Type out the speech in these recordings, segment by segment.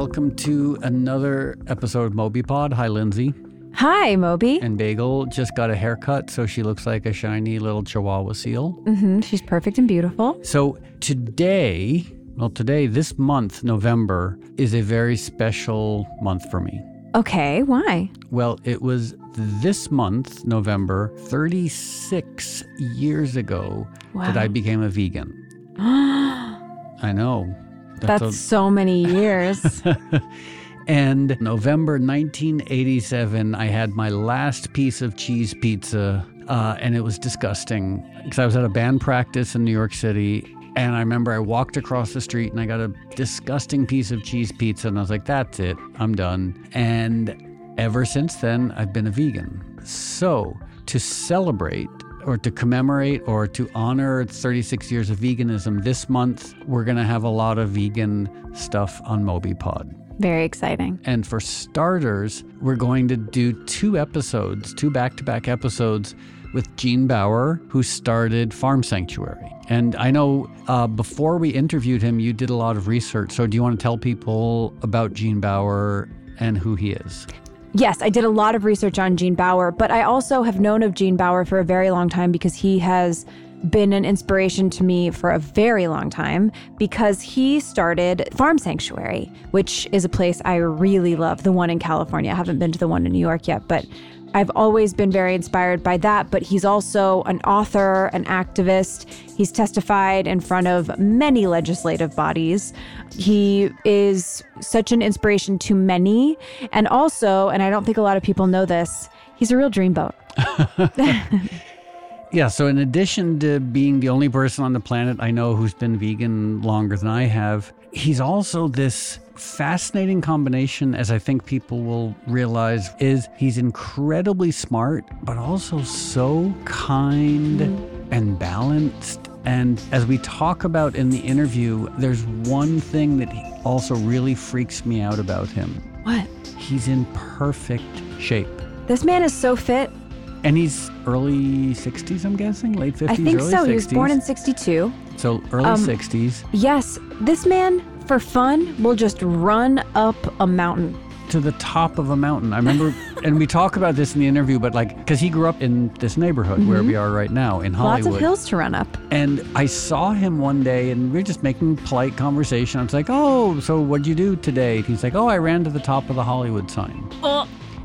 welcome to another episode of Moby Pod. Hi, Lindsay. Hi, Moby. And Bagel just got a haircut, so she looks like a shiny little Chihuahua seal. hmm She's perfect and beautiful. So today, well, today, this month, November, is a very special month for me. Okay, why? Well, it was this month, November, 36 years ago that I became a vegan. I know. That's a- so many years. And November 1987, I had my last piece of cheese pizza, uh, and it was disgusting because I was at a band practice in New York City. And I remember I walked across the street and I got a disgusting piece of cheese pizza, and I was like, that's it, I'm done. And ever since then, I've been a vegan. So, to celebrate or to commemorate or to honor 36 years of veganism, this month we're going to have a lot of vegan stuff on Moby Pod. Very exciting. And for starters, we're going to do two episodes, two back to back episodes with Gene Baur, who started Farm Sanctuary. And I know uh, before we interviewed him, you did a lot of research. So do you want to tell people about Gene Baur and who he is? Yes, I did a lot of research on Gene Baur, but I also have known of Gene Baur for a very long time because he has been an inspiration to me for a very long time because he started Farm Sanctuary, which is a place I really love, the one in California. I haven't been to the one in New York yet, but I've always been very inspired by that. But he's also an author, an activist. He's testified in front of many legislative bodies. He is such an inspiration to many. And also, and I don't think a lot of people know this, he's a real dreamboat. Yeah, so in addition to being the only person on the planet I know who's been vegan longer than I have, he's also this fascinating combination, as I think people will realize, is he's incredibly smart, but also so kind and balanced. And as we talk about in the interview, there's one thing that also really freaks me out about him. What? He's in perfect shape. This man is so fit. And he's early 60s, I'm guessing? Late 50s, I think early so. 60s. He was born in 62. So early Um, 60s Yes, this man, for fun, will just run up a mountain. to the top of a mountain. I remember, and we talk about this in the interview, but like, because he grew up in this neighborhood where we are right now in Mm-hmm. Lots of hills to run up. And I saw him one day and we were just making polite conversation. I was like, oh, so what'd you do today? He's like, oh, I ran to the top of the Hollywood sign.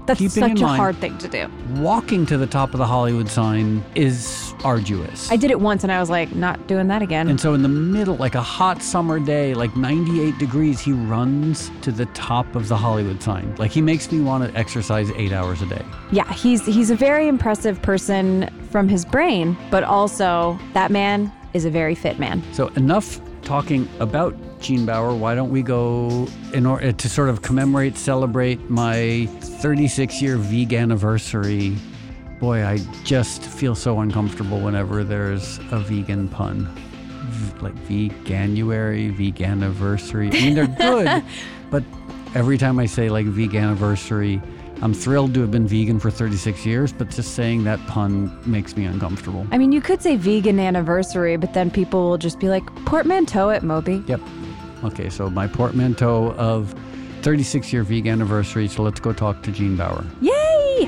That's Keeping such a mind- hard thing to do. Walking to the top of the Hollywood sign is arduous. I did it once and I was like, not doing that again. And so in the middle, like a hot summer day, like 98 degrees, he runs to the top of the Hollywood sign. Like he makes me want to exercise eight hours a day. yeah, he's he's a very impressive person from his brain, but also that man is a very fit man. So enough talking about Gene Baur. Why don't we go in order uh, to sort of commemorate, celebrate my 36 year vegan anniversary? Boy, I just feel so uncomfortable whenever there's a vegan pun. Like veganuary, vegan anniversary. I mean, they're good, but every time I say like vegan anniversary, I'm thrilled to have been vegan for 36 years, but just saying that pun makes me uncomfortable. I mean, you could say vegan anniversary, but then people will just be like, portmanteau at Moby. Yep. Okay, so my portmanteau of 36 year vegan anniversary. So let's go talk to Gene Baur. Yay!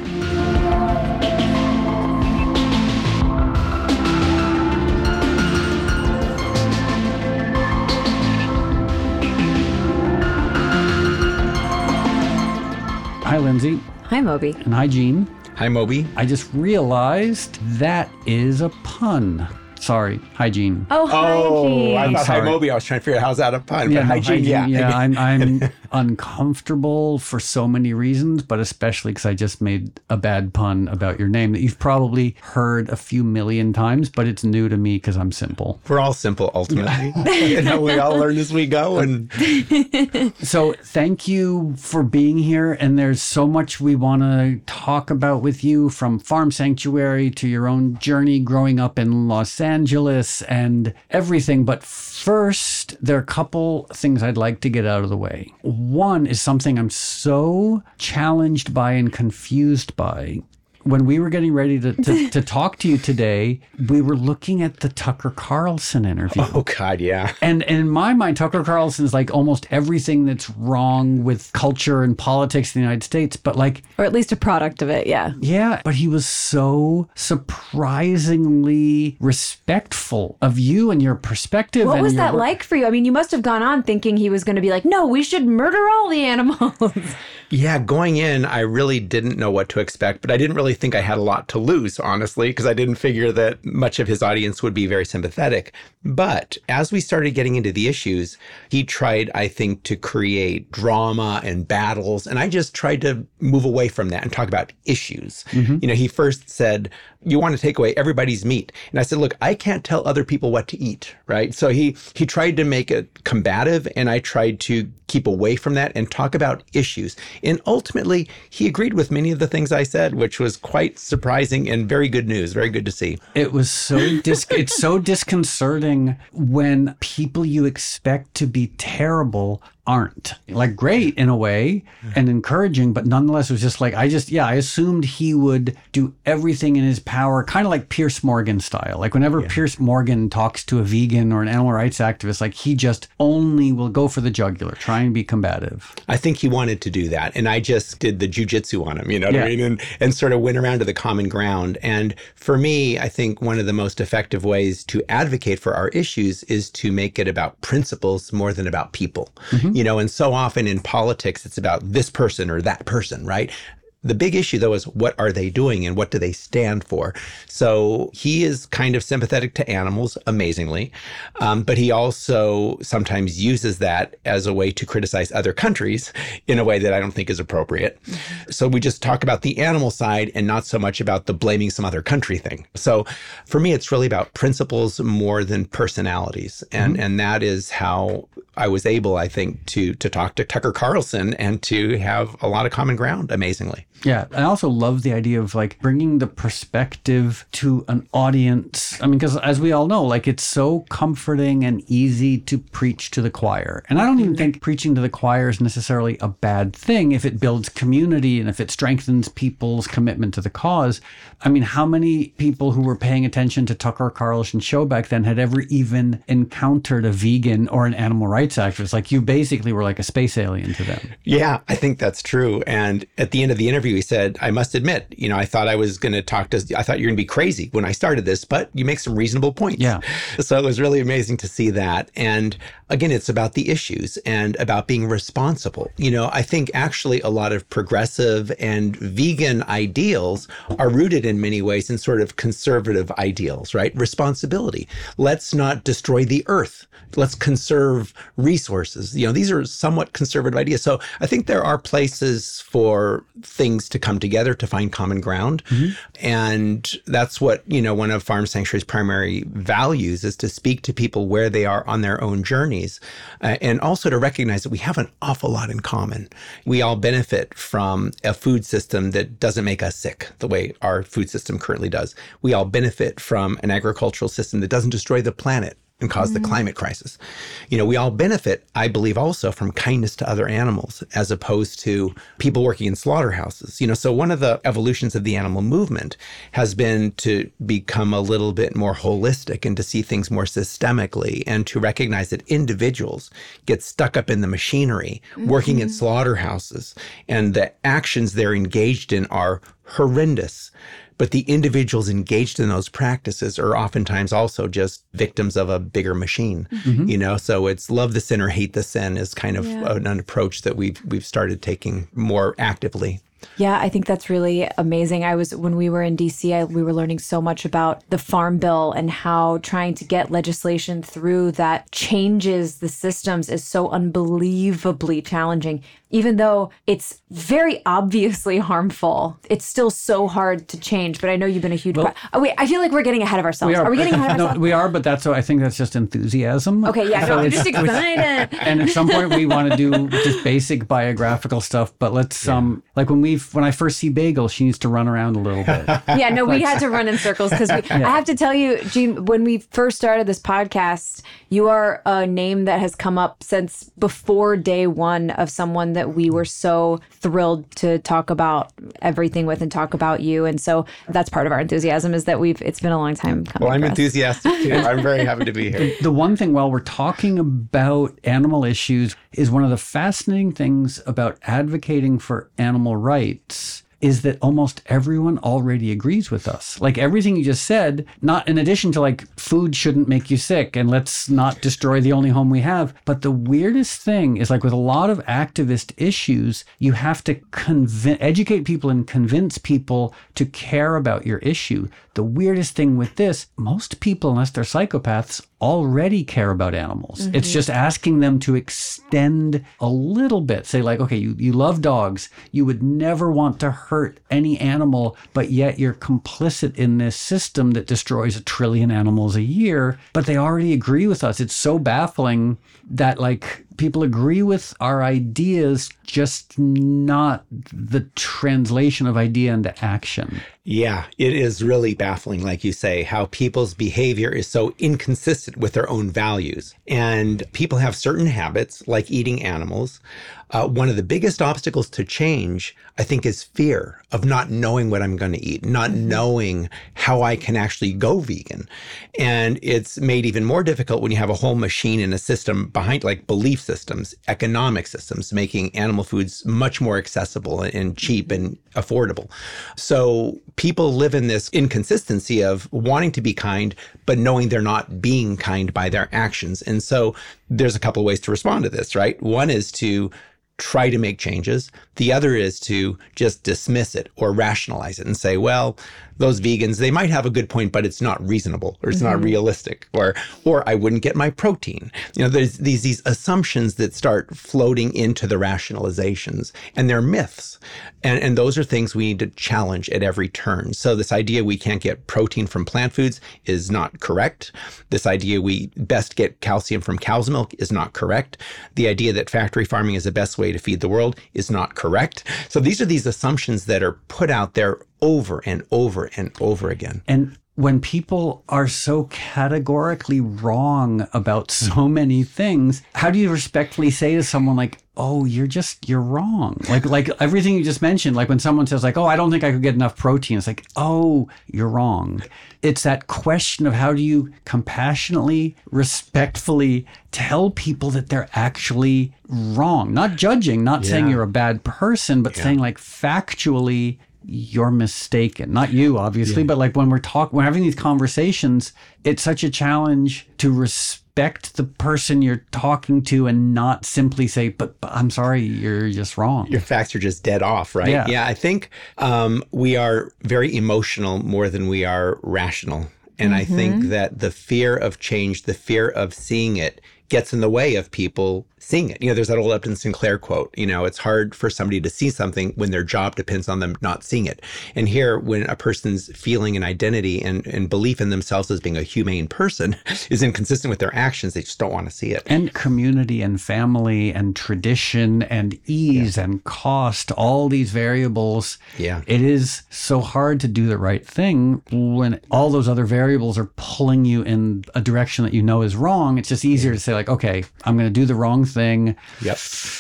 Hi, Lindsay. Hi, Moby. And hi, Gene. Hi, Moby. I just realized that is a pun. Sorry. Hi, Gene. Oh, hi, Oh, Gene. I thought hi, sorry. Moby. I was trying to figure out how's that a pun. Yeah, but hi, no, Gene. Gene. Yeah, I'm, I'm uncomfortable for so many reasons, but especially because I just made a bad pun about your name that you've probably heard a few million times, but it's new to me because I'm simple. We're all simple ultimately. you know, we all learn as we go. And So thank you for being here. And there's so much we want to talk about with you from Farm Sanctuary to your own journey growing up in Los Angeles and everything. But first, there are a couple things I'd like to get out of the way. One is something I'm so challenged by and confused by when we were getting ready to, to, to talk to you today, we were looking at the Tucker Carlson interview. Oh God, yeah. And, and in my mind, Tucker Carlson is like almost everything that's wrong with culture and politics in the United States. But like, or at least a product of it. Yeah. yeah, but he was so surprisingly respectful of you and your perspective. What and was your that work. like for you? I mean, you must have gone on thinking he was going to be like, no, we should murder all the animals. Yeah, going in, I really didn't know what to expect, but I didn't really think I had a lot to lose, honestly, because I didn't figure that much of his audience would be very sympathetic. But as we started getting into the issues, he tried, I think, to create drama and battles. And I just tried to move away from that and talk about issues. Mm-hmm. You know, he first said, You want to take away everybody's meat. And I said, Look, I can't tell other people what to eat, right? So he he tried to make it combative, and I tried to keep away from that and talk about issues. And ultimately, he agreed with many of the things I said, which was quite surprising and very good news. Very good to see. It was so dis- it's so disconcerting when people you expect to be terrible aren't. Like great in a way and encouraging, but nonetheless it was just like I just yeah, I assumed he would do everything in his power, kind of like Piers Morgan style. Like whenever Piers Morgan talks to a vegan or an animal rights activist, like he just only will go for the jugular, try and be combative. I think he wanted to do that. And I just did the jujitsu on him, you know what I mean? And, and sort of went around to the common ground. And for me, I think one of the most effective ways to advocate for our issues is to make it about principles more than about people. Mm-hmm. You know, and so often in politics, it's about this person or that person, right? The big issue, though, is what are they doing and what do they stand for? So he is kind of sympathetic to animals, amazingly, um, but he also sometimes uses that as a way to criticize other countries in a way that I don't think is appropriate. So we just talk about the animal side and not so much about the blaming some other country thing. So for me, it's really about principles more than personalities, and and that is how I was able, I think, to to talk to Tucker Carlson and to have a lot of common ground. Amazingly. Yeah, I also love the idea of like bringing the perspective to an audience. I mean, because as we all know, like it's so comforting and easy to preach to the choir. And I don't even think preaching to the choir is necessarily a bad thing if it builds community and if it strengthens people's commitment to the cause. I mean, how many people who were paying attention to Tucker Carlson show back then had ever even encountered a vegan or an animal rights activist? Like you basically were like a space alien to them. Yeah, I think that's true. And at the end of the interview, he said, I must admit, you know, I thought I was going to talk to, I thought you're going to be crazy when I started this, but you make some reasonable points. Yeah. So it was really amazing to see that. And again, it's about the issues and about being responsible. You know, I think actually a lot of progressive and vegan ideals are rooted in many ways in sort of conservative ideals, right? Responsibility. Let's not destroy the earth. Let's conserve resources. You know, these are somewhat conservative ideas. So I think there are places for things to come together to find common ground. And that's what, you know, one of Farm Sanctuary's primary values is to speak to people where they are on their own journeys uh, and also to recognize that we have an awful lot in common. We all benefit from a food system that doesn't make us sick the way our food system currently does. We all benefit from an agricultural system that doesn't destroy the planet and cause the mm-hmm. climate crisis. You know, we all benefit, I believe, also from kindness to other animals as opposed to people working in slaughterhouses. You know, so one of the evolutions of the animal movement has been to become a little bit more holistic and to see things more systemically and to recognize that individuals get stuck up in the machinery working in mm-hmm. slaughterhouses and the actions they're engaged in are horrendous. But the individuals engaged in those practices are oftentimes also just victims of a bigger machine, mm-hmm. you know. So it's love the sin or hate the sin is kind of Yeah. an, an approach that we've we've started taking more actively. Yeah, I think that's really amazing. I was when we were in DC, I, we were learning so much about the farm bill and how trying to get legislation through that changes the systems is so unbelievably challenging. Even though it's very obviously harmful, it's still so hard to change. But I know you've been a huge. part. Oh, wait, I feel like we're getting ahead of ourselves. We are. are we getting ahead of no, ourselves? we are, but that's I think that's just enthusiasm. okay, yeah, So no, I'm just excited. and at some point we want to do just basic biographical stuff but let's um Like when we when I first see Bagel, she needs to run around a little bit. yeah, no, we had to run in circles because I have to tell you, Gene, when we first started this podcast, you are a name that has come up since before day one of someone that we were so thrilled to talk about everything with and talk about you. And so that's part of our enthusiasm is that we've it's been a long time coming. Well, I'm for us. enthusiastic too. I'm very happy to be here. The one thing while we're talking about animal issues is one of the fascinating things about advocating for animal rights is that almost everyone already agrees with us. Like everything you just said, not in addition to like food shouldn't make you sick and let's not destroy the only home we have. But the weirdest thing is like with a lot of activist issues, you have to convince, educate people and convince people to care about your issue. The weirdest thing with this, most people, unless they're psychopaths, already care about animals. Mm-hmm. It's just asking them to extend a little bit. Say, like, okay, you, you love dogs. You would never want to hurt any animal, but yet you're complicit in this system that destroys a trillion animals a year. But they already agree with us. It's so baffling that, like, people agree with our ideas, just not the translation of idea into action. Yeah, it is really baffling, like you say, how people's behavior is so inconsistent with their own values. And people have certain habits, like eating animals. Uh, one of the biggest obstacles to change, I think, is fear of not knowing what I'm going to eat, not mm-hmm. knowing how I can actually go vegan. And it's made even more difficult when you have a whole machine and a system behind, like belief systems, economic systems, making animal foods much more accessible and cheap and affordable. So people live in this inconsistency of wanting to be kind, but knowing they're not being kind by their actions. And so there's a couple ways to respond to this, right? One is to try to make changes. The other is to just dismiss it or rationalize it and say, well, those vegans, they might have a good point, but it's not reasonable or it's mm-hmm. not realistic or or I wouldn't get my protein. You know, there's these these assumptions that start floating into the rationalizations and they're myths. And and those are things we need to challenge at every turn. So this idea we can't get protein from plant foods is not correct. This idea we best get calcium from cow's milk is not correct. The idea that factory farming is the best way to feed the world is not correct. So these are these assumptions that are put out there over and over and over again. And when people are so categorically wrong about so many things, how do you respectfully say to someone like, "Oh, you're just you're wrong." Like like everything you just mentioned, like when someone says like, "Oh, I don't think I could get enough protein." It's like, "Oh, you're wrong." It's that question of how do you compassionately, respectfully tell people that they're actually wrong, not judging, not yeah. saying you're a bad person, but yeah. saying like factually you're mistaken. Not you, obviously, yeah. but like when we're talking, we're having these conversations, it's such a challenge to respect the person you're talking to and not simply say, but, but I'm sorry, you're just wrong. Your facts are just dead off, right? Yeah. yeah I think um, we are very emotional more than we are rational. And mm-hmm. I think mm-hmm. that the fear of change, the fear of seeing it, gets in the way of people seeing it. You know, there's that old Upton Sinclair quote, you know, it's hard for somebody to see something when their job depends on them not seeing it. And here, when a person's feeling and identity and, and belief in themselves as being a humane person is inconsistent with their actions, they just don't want to see it. And community and family and tradition and ease yeah. and cost, all these variables. Yeah. It is so hard to do the right thing when all those other variables are pulling you in a direction that you know is wrong. It's just easier yeah. to say, like, okay, I'm going to do the wrong thing. Yep.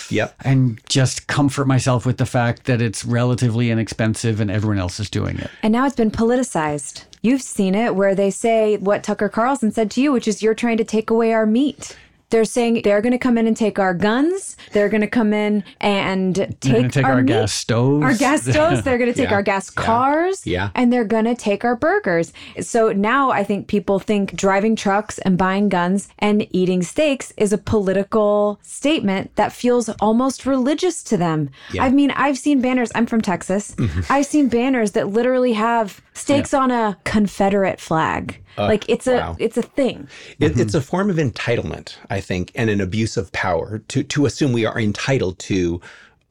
Yep. And just comfort myself with the fact that it's relatively inexpensive and everyone else is doing it. And now it's been politicized. You've seen it where they say what Tucker Carlson said to you, which is you're trying to take away our meat. They're saying they're going to come in and take our guns. They're going to come in and take, take our, our gas stoves. Our gas stoves. They're going to take yeah. our gas cars. Yeah. And they're going to take our burgers. So now I think people think driving trucks and buying guns and eating steaks is a political statement that feels almost religious to them. Yeah. I mean, I've seen banners. I'm from Texas. Mm-hmm. I've seen banners that literally have steaks yeah. on a Confederate flag. Uh, like it's a wow. it's a thing. It, mm-hmm. It's a form of entitlement, I think, and an abuse of power to to assume we are entitled to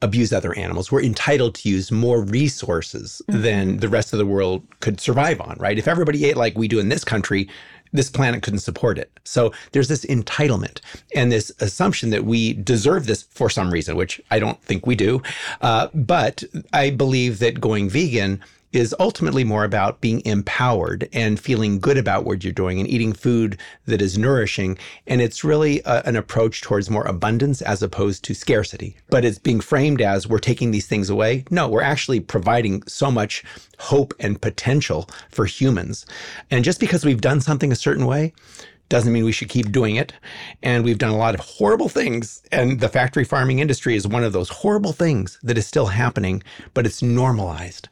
abuse other animals. We're entitled to use more resources mm-hmm. than the rest of the world could survive on, right? If everybody ate like we do in this country, this planet couldn't support it. So there's this entitlement and this assumption that we deserve this for some reason, which I don't think we do. Uh, but I believe that going vegan is ultimately more about being empowered and feeling good about what you're doing and eating food that is nourishing. And it's really a, an approach towards more abundance as opposed to scarcity. But it's being framed as we're taking these things away. No, we're actually providing so much hope and potential for humans. And just because we've done something a certain way, doesn't mean we should keep doing it. And we've done a lot of horrible things. And the factory farming industry is one of those horrible things that is still happening, but it's normalized.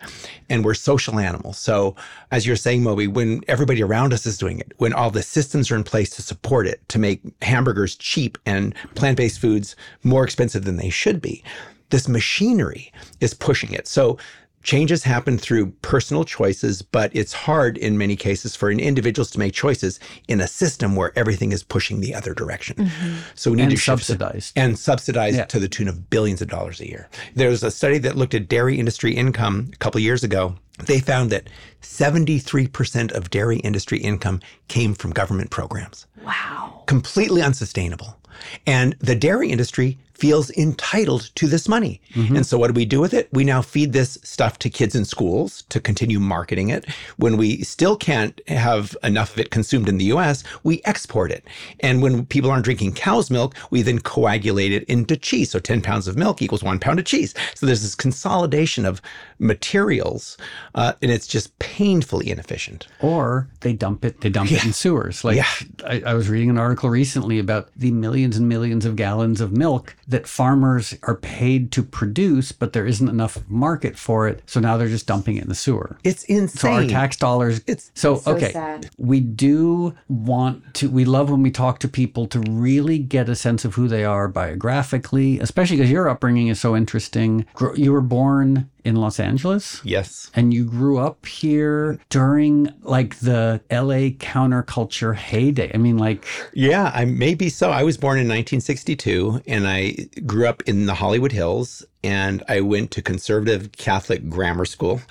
And we're social animals. So, as you're saying, Moby, when everybody around us is doing it, when all the systems are in place to support it, to make hamburgers cheap and plant based foods more expensive than they should be, this machinery is pushing it. So, Changes happen through personal choices, but it's hard in many cases for individuals to make choices in a system where everything is pushing the other direction. Mm-hmm. So we need and to subsidize and subsidize yeah. to the tune of billions of dollars a year. There's a study that looked at dairy industry income a couple years ago. They found that 73% of dairy industry income came from government programs. Wow. Completely unsustainable. And the dairy industry feels entitled to this money. Mm-hmm. And so what do we do with it? We now feed this stuff to kids in schools to continue marketing it. When we still can't have enough of it consumed in the US, we export it. And when people aren't drinking cow's milk, we then coagulate it into cheese. So 10 pounds of milk equals one pound of cheese. So there's this consolidation of materials, uh, and it's just painfully inefficient. Or they dump it, they dump yeah. it in sewers. Like yeah. I, I was reading an article recently about the millions and millions of gallons of milk that farmers are paid to produce, but there isn't enough market for it. So now they're just dumping it in the sewer. It's insane. So our tax dollars. It's so, so okay. Sad. We do want to. We love when we talk to people to really get a sense of who they are biographically, especially because your upbringing is so interesting. You were born in Los Angeles? Yes. And you grew up here during like the LA counterculture heyday. I mean, like. Yeah, I maybe so. I was born in 1962 and I grew up in the Hollywood Hills and I went to conservative Catholic grammar school.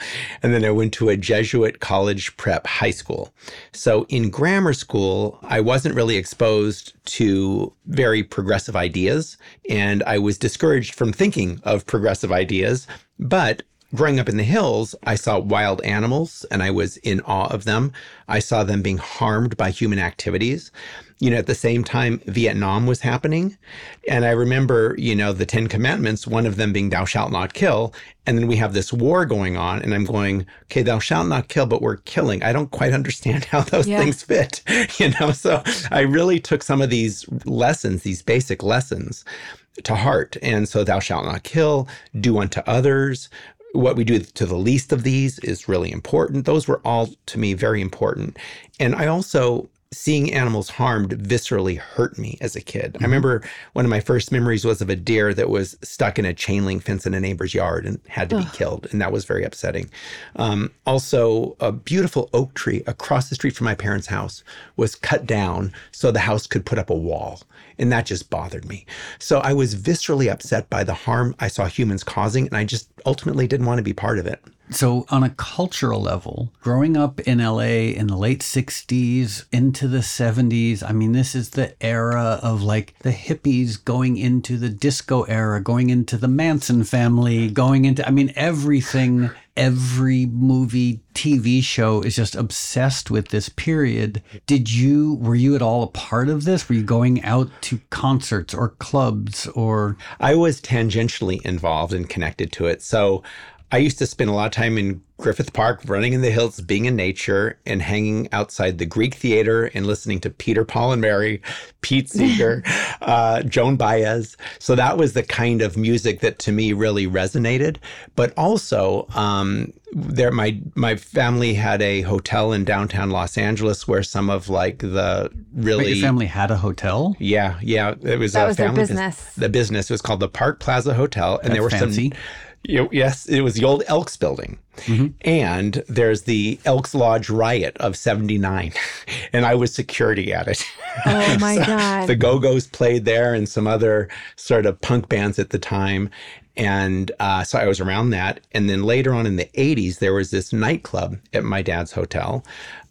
And then I went to a Jesuit college prep high school. So in grammar school, I wasn't really exposed to very progressive ideas. And I was discouraged from thinking of progressive ideas. But growing up in the hills, I saw wild animals and I was in awe of them. I saw them being harmed by human activities. You know, at the same time, Vietnam was happening. And I remember, you know, the Ten Commandments, one of them being, Thou shalt not kill. And then we have this war going on. And I'm going, okay, thou shalt not kill, but we're killing. I don't quite understand how those yeah. things fit. You know, so I really took some of these lessons, these basic lessons to heart. And so, thou shalt not kill, do unto others, what we do to the least of these is really important. Those were all to me very important. And I also seeing animals harmed viscerally hurt me as a kid. Mm-hmm. I remember one of my first memories was of a deer that was stuck in a chain link fence in a neighbor's yard and had to Ugh. be killed. And that was very upsetting. Um, also, a beautiful oak tree across the street from my parents' house was cut down so the house could put up a wall. And that just bothered me. So I was viscerally upset by the harm I saw humans causing, and I just ultimately didn't want to be part of it. So, on a cultural level, growing up in LA in the late 60s into the 70s, I mean, this is the era of like the hippies going into the disco era, going into the Manson family, going into, I mean, everything, every movie, TV show is just obsessed with this period. Did you, were you at all a part of this? Were you going out to concerts or clubs or? I was tangentially involved and connected to it. So, I used to spend a lot of time in Griffith Park, running in the hills, being in nature, and hanging outside the Greek Theater and listening to Peter, Paul, and Mary, Pete Seeger, uh, Joan Baez. So that was the kind of music that to me really resonated. But also, um, there my my family had a hotel in downtown Los Angeles where some of like the really Wait, your family had a hotel. Yeah, yeah, it was that a was family business. The business was called the Park Plaza Hotel, and That's there were fancy. some you yes, it was the old Elks building. Mm-hmm. And there's the Elks Lodge riot of 79. and I was security at it. Oh my so God. The Go Go's played there and some other sort of punk bands at the time. And uh, so I was around that. And then later on in the 80s, there was this nightclub at my dad's hotel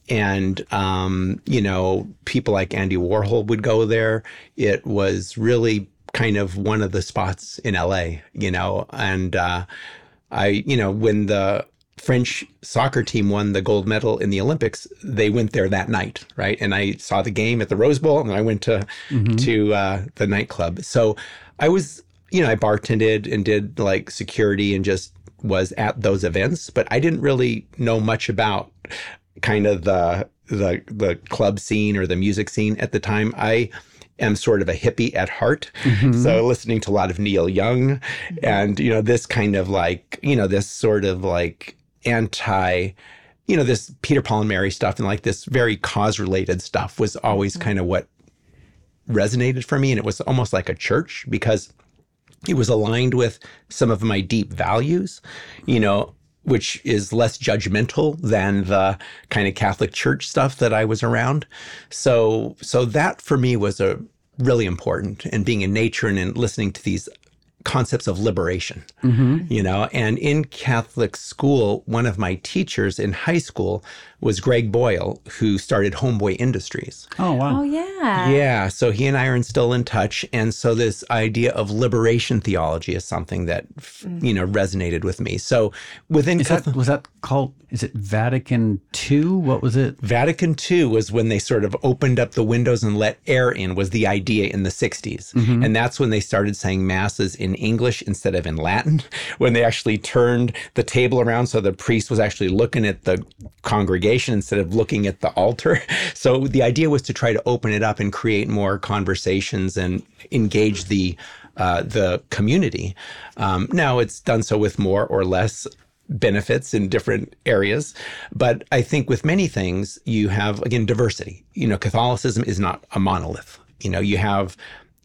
and um, you know people like Andy Warhol would go there. It was really kind of one of the spots in LA, you know, and uh, I, you know, when the French soccer team won the gold medal in the Olympics, they went there that night, right? And I saw the game at the Rose Bowl, and I went to mm-hmm. to uh, the nightclub. So I was, you know, I bartended and did like security and just was at those events, but I didn't really know much about kind of the the the club scene or the music scene at the time. I am sort of a hippie at heart. Mm-hmm. So listening to a lot of Neil Young and you know this kind of like, you know, this sort of like anti you know this Peter Paul and Mary stuff and like this very cause related stuff was always mm-hmm. kind of what resonated for me and it was almost like a church because it was aligned with some of my deep values. You know, which is less judgmental than the kind of Catholic Church stuff that I was around. So, so that for me was a really important and being in nature and in listening to these concepts of liberation, mm-hmm. you know. And in Catholic school, one of my teachers in high school was Greg Boyle, who started Homeboy Industries. Oh, wow. Oh, yeah. Yeah. So he and I are still in touch. And so this idea of liberation theology is something that, mm. you know, resonated with me. So within. Catholic- that, was that called, is it Vatican II? What was it? Vatican II was when they sort of opened up the windows and let air in, was the idea in the 60s. Mm-hmm. And that's when they started saying masses in English instead of in Latin, when they actually turned the table around so the priest was actually looking at the congregation instead of looking at the altar. So the idea was to try to open it up and create more conversations and engage the uh, the community. Um, now it's done so with more or less benefits in different areas. But I think with many things, you have, again, diversity. You know, Catholicism is not a monolith. You know, you have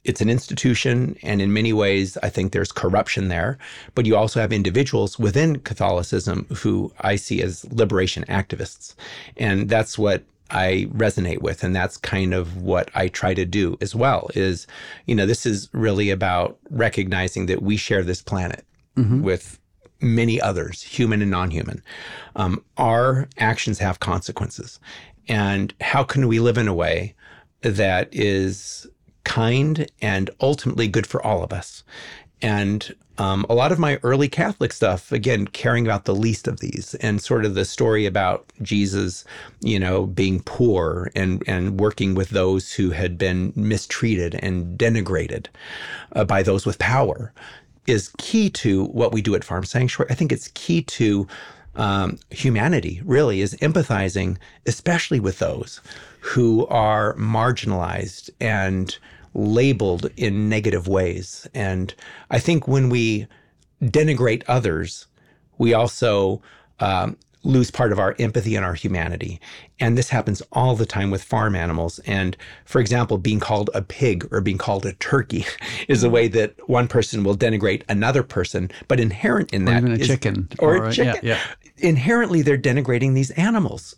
it's an institution, and in many ways, I think there's corruption there. But you also have individuals within Catholicism who I see as liberation activists. And that's what I resonate with. And that's kind of what I try to do as well is, you know, this is really about recognizing that we share this planet mm-hmm. with many others, human and non human. Um, our actions have consequences. And how can we live in a way that is kind and ultimately good for all of us. And um, a lot of my early Catholic stuff, again, caring about the least of these and sort of the story about Jesus, you know, being poor and, and working with those who had been mistreated and denigrated uh, by those with power is key to what we do at Farm Sanctuary. I think it's key to um, humanity, really, is empathizing, especially with those who are marginalized and labeled in negative ways. And I think when we denigrate others, we also um, lose part of our empathy and our humanity. And this happens all the time with farm animals. And for example, being called a pig or being called a turkey is a way that one person will denigrate another person. But inherent in or that even a is, chicken or, or a chicken. Yeah, yeah. Inherently, they're denigrating these animals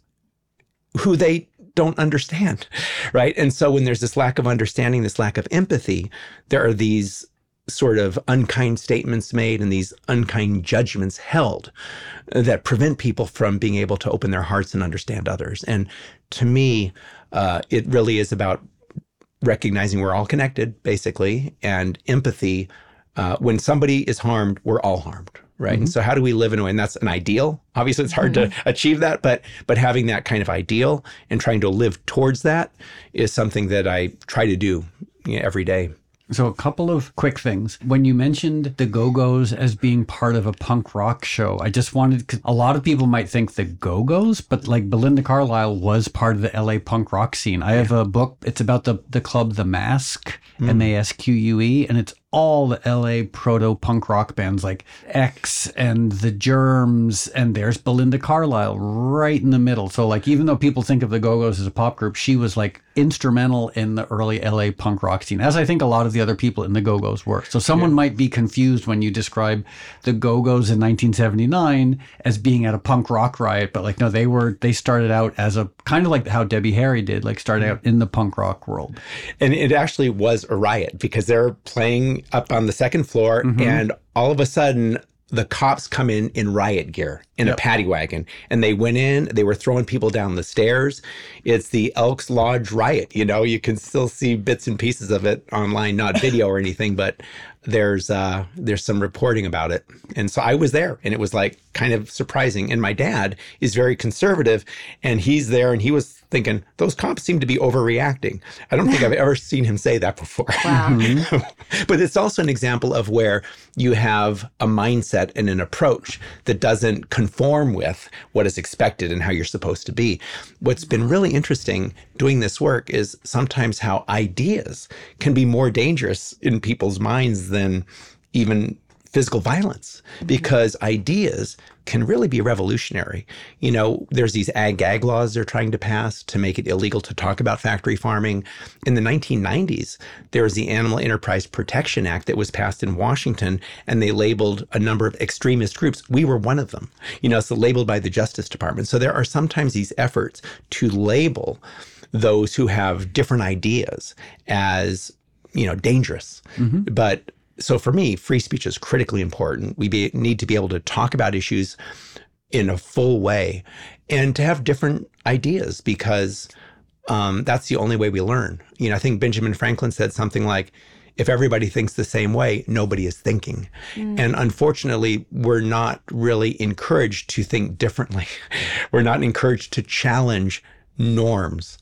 who they don't understand, right? And so when there's this lack of understanding, this lack of empathy, there are these sort of unkind statements made and these unkind judgments held that prevent people from being able to open their hearts and understand others. And to me, uh, it really is about recognizing we're all connected, basically, and empathy. Uh, when somebody is harmed, we're all harmed, right? Mm-hmm. And so how do we live in a way? And that's an ideal. Obviously, it's hard mm-hmm. to achieve that, but but having that kind of ideal and trying to live towards that is something that I try to do you know, every day. So, a couple of quick things. When you mentioned the Go Go's as being part of a punk rock show, I just wanted, cause a lot of people might think the Go Go's, but like Belinda Carlisle was part of the LA punk rock scene. I have a book, it's about the, the club The Masque, mm. M A S Q U E, and it's all the LA proto punk rock bands like X and The Germs, and there's Belinda Carlisle right in the middle. So, like, even though people think of the Go Go's as a pop group, she was like instrumental in the early LA punk rock scene, as I think a lot of the other people in the Go Go's were. So, someone yeah. might be confused when you describe the Go Go's in 1979 as being at a punk rock riot, but like, no, they were, they started out as a kind of like how Debbie Harry did, like, started mm-hmm. out in the punk rock world. And it actually was a riot because they're playing up on the second floor, mm-hmm. and all of a sudden, the cops come in in riot gear in a paddy wagon. And they went in they were throwing people down the stairs. It's the elks lodge riot you know you can still see bits and pieces of it online not video or anything but there's uh there's some reporting about it. And so i was there and it was like kind of surprising. And my dad is very conservative and he's there and he was thinking those cops seem to be overreacting. I don't think i've ever seen him say that before. But it's also an example of where you have a mindset and an approach that doesn't conform with what is expected and how you're supposed to be. What's been really interesting doing this work is sometimes how ideas can be more dangerous in people's minds than even physical violence mm-hmm. because ideas can really be revolutionary. You know, there's these ag gag laws they're trying to pass to make it illegal to talk about factory farming. In the 1990s, there was the Animal Enterprise Protection Act that was passed in Washington, and they labeled a number of extremist groups. We were one of them, you know, so labeled by the Justice Department. So there are sometimes these efforts to label those who have different ideas as, you know, dangerous. Mm-hmm. But so for me, free speech is critically important. We be, need to be able to talk about issues in a full way and to have different ideas because um, that's the only way we learn. You know, I think Benjamin Franklin said something like, if everybody thinks the same way, nobody is thinking. And unfortunately, we're not really encouraged to think differently. we're not encouraged to challenge norms.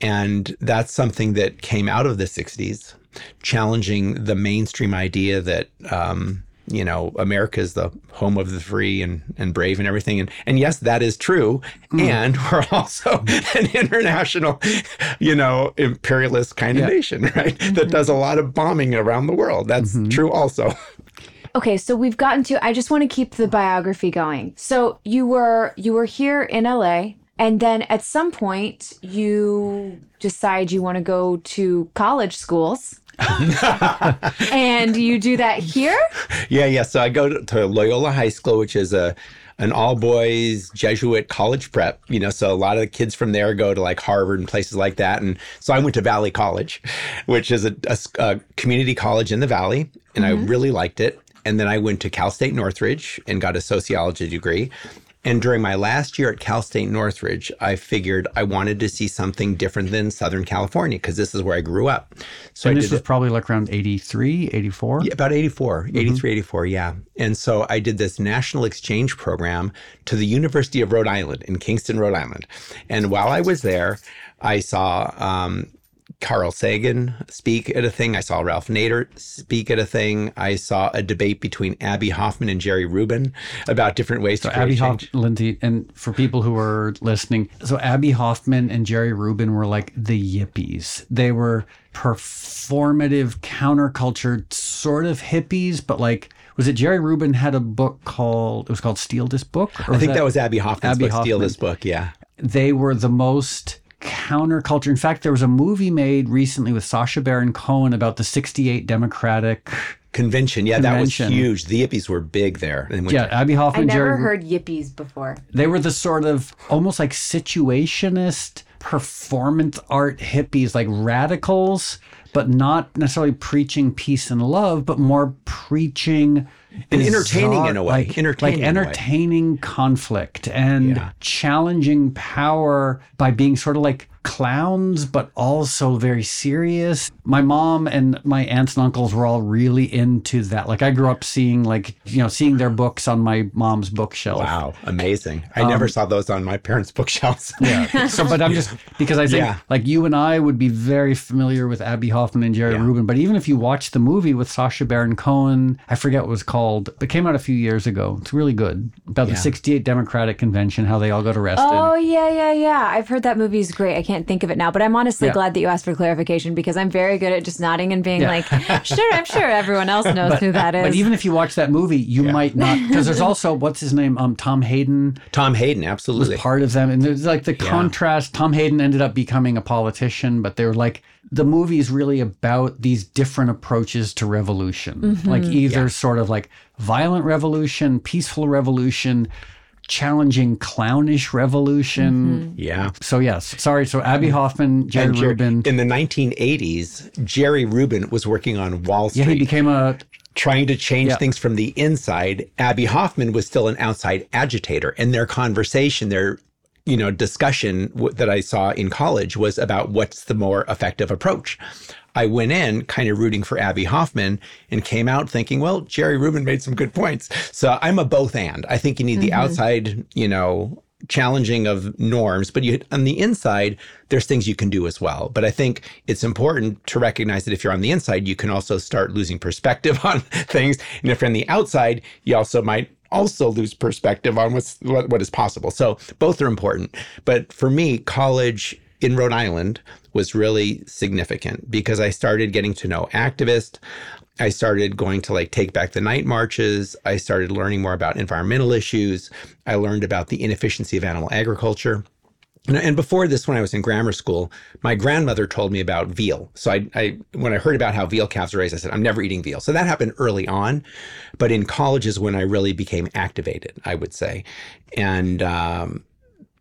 And that's something that came out of the 60s, challenging the mainstream idea that, um, you know, America is the home of the free and, and brave and everything. And, and yes, that is true. Hmm. And we're also an international, you know, imperialist kind of nation, right? That mm-hmm. does a lot of bombing around the world. That's mm-hmm. true also. Okay, so we've gotten to I just want to keep the biography going. So you were you were here in LA and then at some point you decide you want to go to college schools. and you do that here? Yeah, yeah. So I go to, to Loyola High School, which is a an all boys Jesuit college prep. You know, so a lot of the kids from there go to like Harvard and places like that. And so I went to Valley College, which is a community college in the Valley, and I mm-hmm. really liked it. And then I went to Cal State Northridge and got a sociology degree. And during my last year at Cal State Northridge, I figured I wanted to see something different than Southern California because this is where I grew up. So and this was probably like around 83, 84. yeah, about 84, 83, 84, yeah. And so I did this national exchange program to the University of Rhode Island in Kingston, Rhode Island. And while I was there, I saw um, Carl Sagan speak at a thing. I saw Ralph Nader speak at a thing. I saw a debate between Abbie Hoffman and Jerry Rubin about different ways to create Abbie. Hoffman, Lindsay, and for people who are listening, so Abbie Hoffman and Jerry Rubin were like the yippies. They were performative, counterculture sort of hippies, but like, was it Jerry Rubin had a book called, it was called Steal This Book? Or I think that was Abbie Hoffman's Abbie book, Steal This Book, yeah. they were the most counterculture. In fact, there was a movie made recently with Sacha Baron Cohen about the 68 Democratic. Convention, yeah, that was huge. The Yippies were big there. Yeah, Abbie Hoffman, I Jerry never heard yippies before. they were the sort of almost like situationist performance art hippies, like radicals, but not necessarily preaching peace and love, but more preaching And entertaining in a way. like, Entertaining like entertaining conflict and Yeah. challenging power by being sort of like clowns, but also very serious. My mom and my aunts and uncles were all really into that. Like I grew up seeing like you know seeing their books on my mom's bookshelf. Wow, amazing. I never saw those on my parents' bookshelves. Um, Yeah. So, but I'm just because I think Yeah. like you and I would be very familiar with Abbie Hoffman and Jerry Yeah. Rubin. But even if you watch the movie with Sacha Baron Cohen, I forget what it was called, but it came out a few years ago. It's really good about the 68 Democratic Convention, how they all got arrested. Oh yeah, yeah, yeah. I've heard that movie is great. I can't think of it now, but I'm honestly Yeah. glad that you asked for clarification because I'm very good at just nodding and being like, "Sure, I'm sure everyone else knows who that is." But even if you watch that movie, you might not because there's also what's his name, um, Tom Hayden Tom Hayden, absolutely. was part of them, and there's like the contrast. Tom Hayden ended up becoming a politician, but they're like the movie is really about these different approaches to revolution, mm-hmm. like either sort of like violent revolution, peaceful revolution, challenging clownish revolution. Mm-hmm. Yeah. So yes, sorry. So Abbie mm-hmm. Hoffman, Jerry And Jer- Rubin. In the 1980s, Jerry Rubin was working on Wall Street. Yeah, he became a trying to change Yeah. things from the inside. Abbie Hoffman was still an outside agitator, and their conversation, their you know discussion w- that I saw in college was about what's the more effective approach. I went in kind of rooting for Abbie Hoffman and came out thinking, well, Jerry Rubin made some good points. So I'm a both and. I think you need the mm-hmm. outside, you know, challenging of norms, but you on the inside, there's things you can do as well. But I think it's important to recognize that if you're on the inside, you can also start losing perspective on things. And if you're on the outside, you also might also lose perspective on what's what, what is possible. So both are important. But for me, college in Rhode Island was really significant because I started getting to know activists. I started going to like take back the night marches. I started learning more about environmental issues. I learned about the inefficiency of animal agriculture. And, before this, when I was in grammar school, my grandmother told me about veal. So I, I, when I heard about how veal calves are raised, I said, I'm never eating veal. So that happened early on, but in college is when I really became activated, I would say. And um,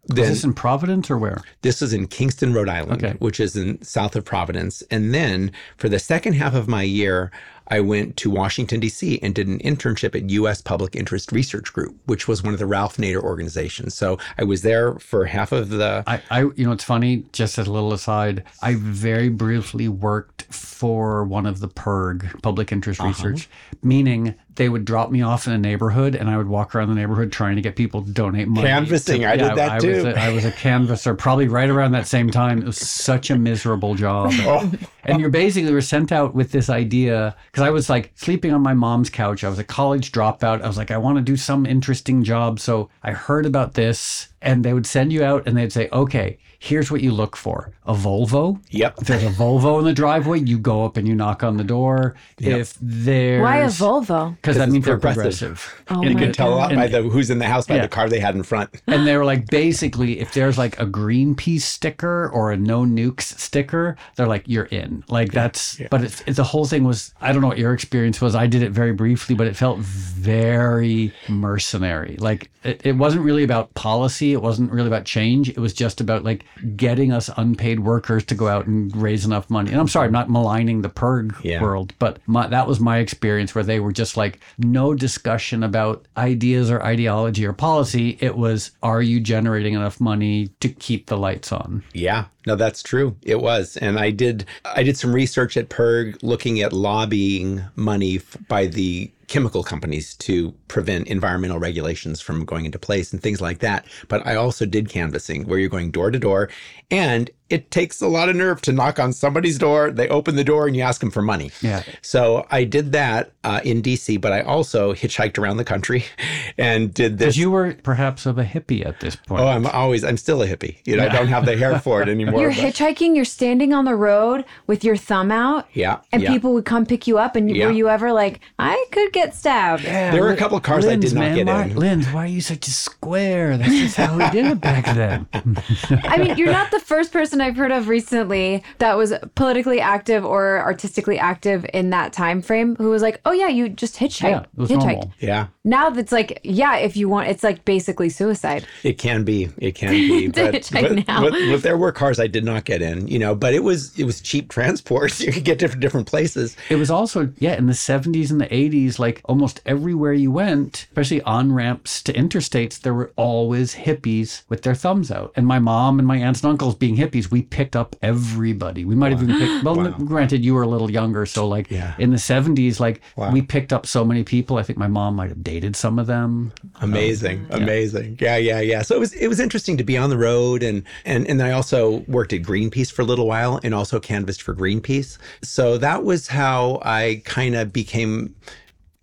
Is then this in Providence or where? this is in Kingston, Rhode Island, Okay. which is in south of Providence. And then for the second half of my year, I went to Washington, D.C. and did an internship at U.S. Public Interest Research Group, which was one of the Ralph Nader organizations. So I was there for half of the. I, I, you know, it's funny. Just as a little aside, I very briefly worked for one of the PIRG, public interest Uh-huh. research, meaning they would drop me off in a neighborhood, and I would walk around the neighborhood trying to get people to donate money. Canvassing. I did that I Was too. a, I was a canvasser, probably right around that same time. It was such a miserable job. Oh. And you're basically were sent out with this idea because I was like sleeping on my mom's couch. I was a college dropout. I was like, I want to do some interesting job. So I heard about this, and they would send you out and they'd say, okay, here's what you look for a Volvo. Yep. If there's a Volvo in the driveway, you go up and you knock on the door. If there's Why a Volvo? Because that it's means they're progressive. progressive. Oh You can could tell a lot by the who's in the house by Yeah. the car they had in front. And they were like, basically, if there's like a Greenpeace sticker or a no nukes sticker, they're like, you're in. Like that's, but it's, it's the whole thing was, I don't know what your experience was. I did it very briefly, but it felt very mercenary. Like it, it wasn't really about policy. It wasn't really about change. It was just about like getting us unpaid workers to go out and raise enough money. And I'm sorry, I'm not maligning the PIRG Yeah. world, but my, that was my experience where they were just like, no discussion about ideas or ideology or policy. It was, are you generating enough money to keep the lights on? Yeah, no, that's true. It was, and I did. I did some research at PIRG looking at lobbying money f- by the chemical companies to prevent environmental regulations from going into place and things like that. But I also did canvassing, where you're going door to door, and it takes a lot of nerve to knock on somebody's door. They open the door and you ask them for money. Yeah. So I did that uh, in DC, but I also hitchhiked around the country and did this. Because you were perhaps of a hippie at this point. Oh, I'm always, I'm still a hippie. You know, I don't have the hair for it anymore. You're but- hitchhiking, you're standing on the road with your thumb out, Yeah. and yeah. people would come pick you up. And you Yeah. were you ever like, I could get stabbed? There were a couple of cars I did not man, get why, in. Linz, why are you such a square? That's just how we did it back then. I mean, you're not the first person I've heard of recently that was politically active or artistically active in that time frame who was like, "Oh yeah, you just hitchhike, Yeah, it was hitchhiked." normal. Yeah, Now that's like, yeah, if you want, it's like basically suicide. it can be. It can be. But, hitchhike but, now. but- but there were cars I did not get in. You know, but it was it was cheap transport. You could get different different places. It was also, yeah, in the 70s and the 80s, like almost everywhere you went, especially on ramps to interstates, there were always hippies with their thumbs out. And my mom and my aunts and uncles being hippies, we picked up everybody. We might have even picked, well, granted, you were a little younger. So, like Yeah. in the 70s, like Wow. we picked up so many people. I think my mom might have dated some of them. Amazing, um, amazing. Yeah, yeah, yeah. So it was it was interesting to be on the road and and and I also worked at Greenpeace for a little while and also canvassed for Greenpeace. So that was how I kind of became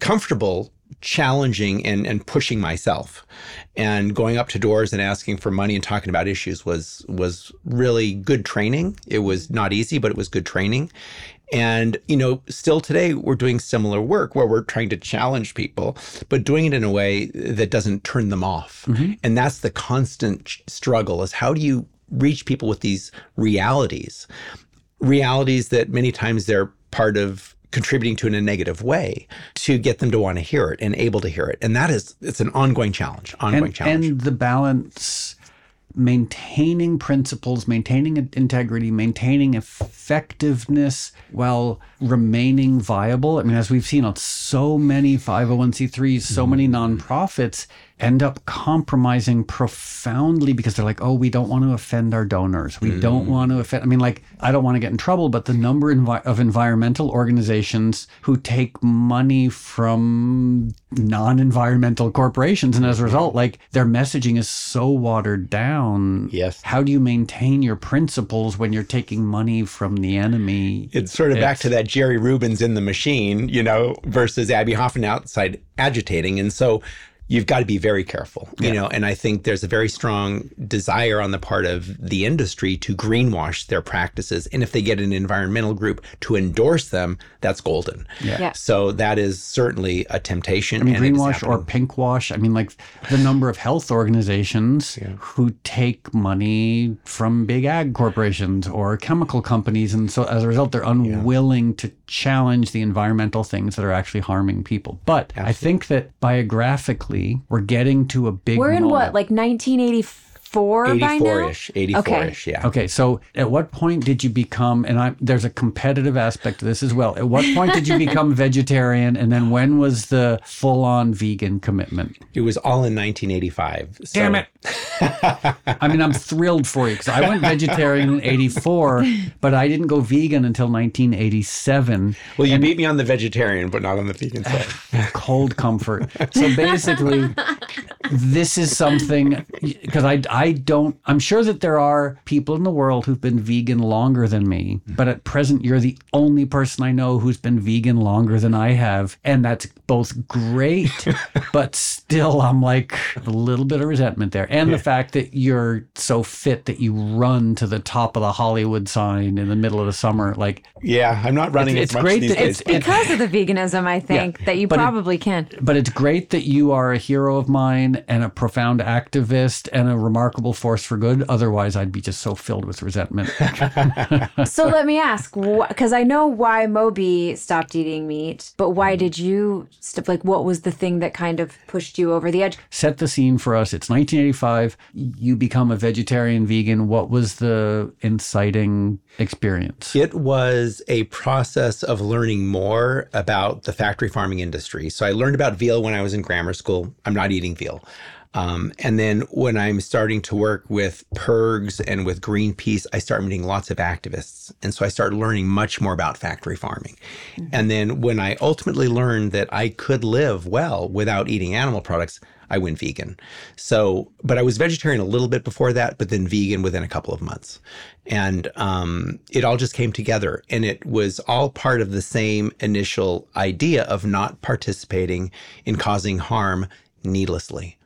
comfortable challenging and and pushing myself. And going up to doors and asking for money and talking about issues was was really good training. It was not easy but it was good training. And you know still today we're doing similar work where we're trying to challenge people but doing it in a way that doesn't turn them off. Mm-hmm. And that's the constant struggle is how do you reach people with these realities? Realities that many times they're part of contributing to in a negative way to get them to want to hear it and able to hear it. And that is it's an ongoing challenge ongoing and, challenge. and the balance maintaining principles, maintaining integrity, maintaining effectiveness while remaining viable. I mean, as we've seen on so many 501c3s, so mm-hmm. many nonprofits end up compromising profoundly because they're like, oh, we don't want to offend our donors. We don't mm. want to offend. I mean, like, I don't want to get in trouble, but the number envi- of environmental organizations who take money from non environmental corporations. And as a result, like, their messaging is so watered down. Yes. How do you maintain your principles when you're taking money from the enemy? It's sort of back to that Jerry Rubin's in the machine, you know, versus Abbie Hoffman outside agitating. And so you've got to be very careful, you know, and I think there's a very strong desire on the part of the industry to greenwash their practices. And if they get an environmental group to endorse them, that's golden. Yeah. Yeah. So that is certainly a temptation. I mean, and greenwash or happening. pinkwash. I mean, like the number of health organizations who take money from big ag corporations or chemical companies. And so as a result, they're unwilling to challenge the environmental things that are actually harming people. But I think that biographically, we're getting to a big We're in moment. what, like 1984 by now? 84-ish, 84-ish, yeah. Okay, so at what point did you become? And I, there's a competitive aspect to this as well. At what point did you become vegetarian, and then when was the full-on vegan commitment? It was all in 1985. So Damn it! I mean, I'm thrilled for you because I went vegetarian in '84, but I didn't go vegan until 1987. Well, you beat me on the vegetarian, but not on the vegan side. Cold comfort. So basically, this is something because I I don't. I'm sure that there are people in the world who've been vegan longer than me, but at present, you're the only person I know who's been vegan longer than I have, and that's both great, but still, I'm like a little bit of resentment there, and the fact that you're so fit that you run to the top of the Hollywood sign in the middle of the summer, like Yeah, I'm not running It's- as it's much great these that days. it's- Because of the veganism, I think, that you but it- probably can. but it's great that you are a hero of mine and a profound activist and a remarkable force for good. Otherwise, I'd be just so filled with resentment. So let me ask, because I know why Moby stopped eating meat, but why mm-hmm. did you stop? Like, what was the thing that kind of pushed you over the edge? Set the scene for us. It's 1985. You become a vegetarian vegan. What was the inciting experience? It was a process of learning more about the factory farming industry. So I learned about veal when I was in grammar school. I'm not eating veal. Um, and then when I'm starting to work with PIRGs and with Greenpeace, I start meeting lots of activists. And so I start learning much more about factory farming. And then when I ultimately learned that I could live well without eating animal products, I went vegan. So, but I was vegetarian a little bit before that, but then vegan within a couple of months. And um, it all just came together. And it was all part of the same initial idea of not participating in causing harm needlessly,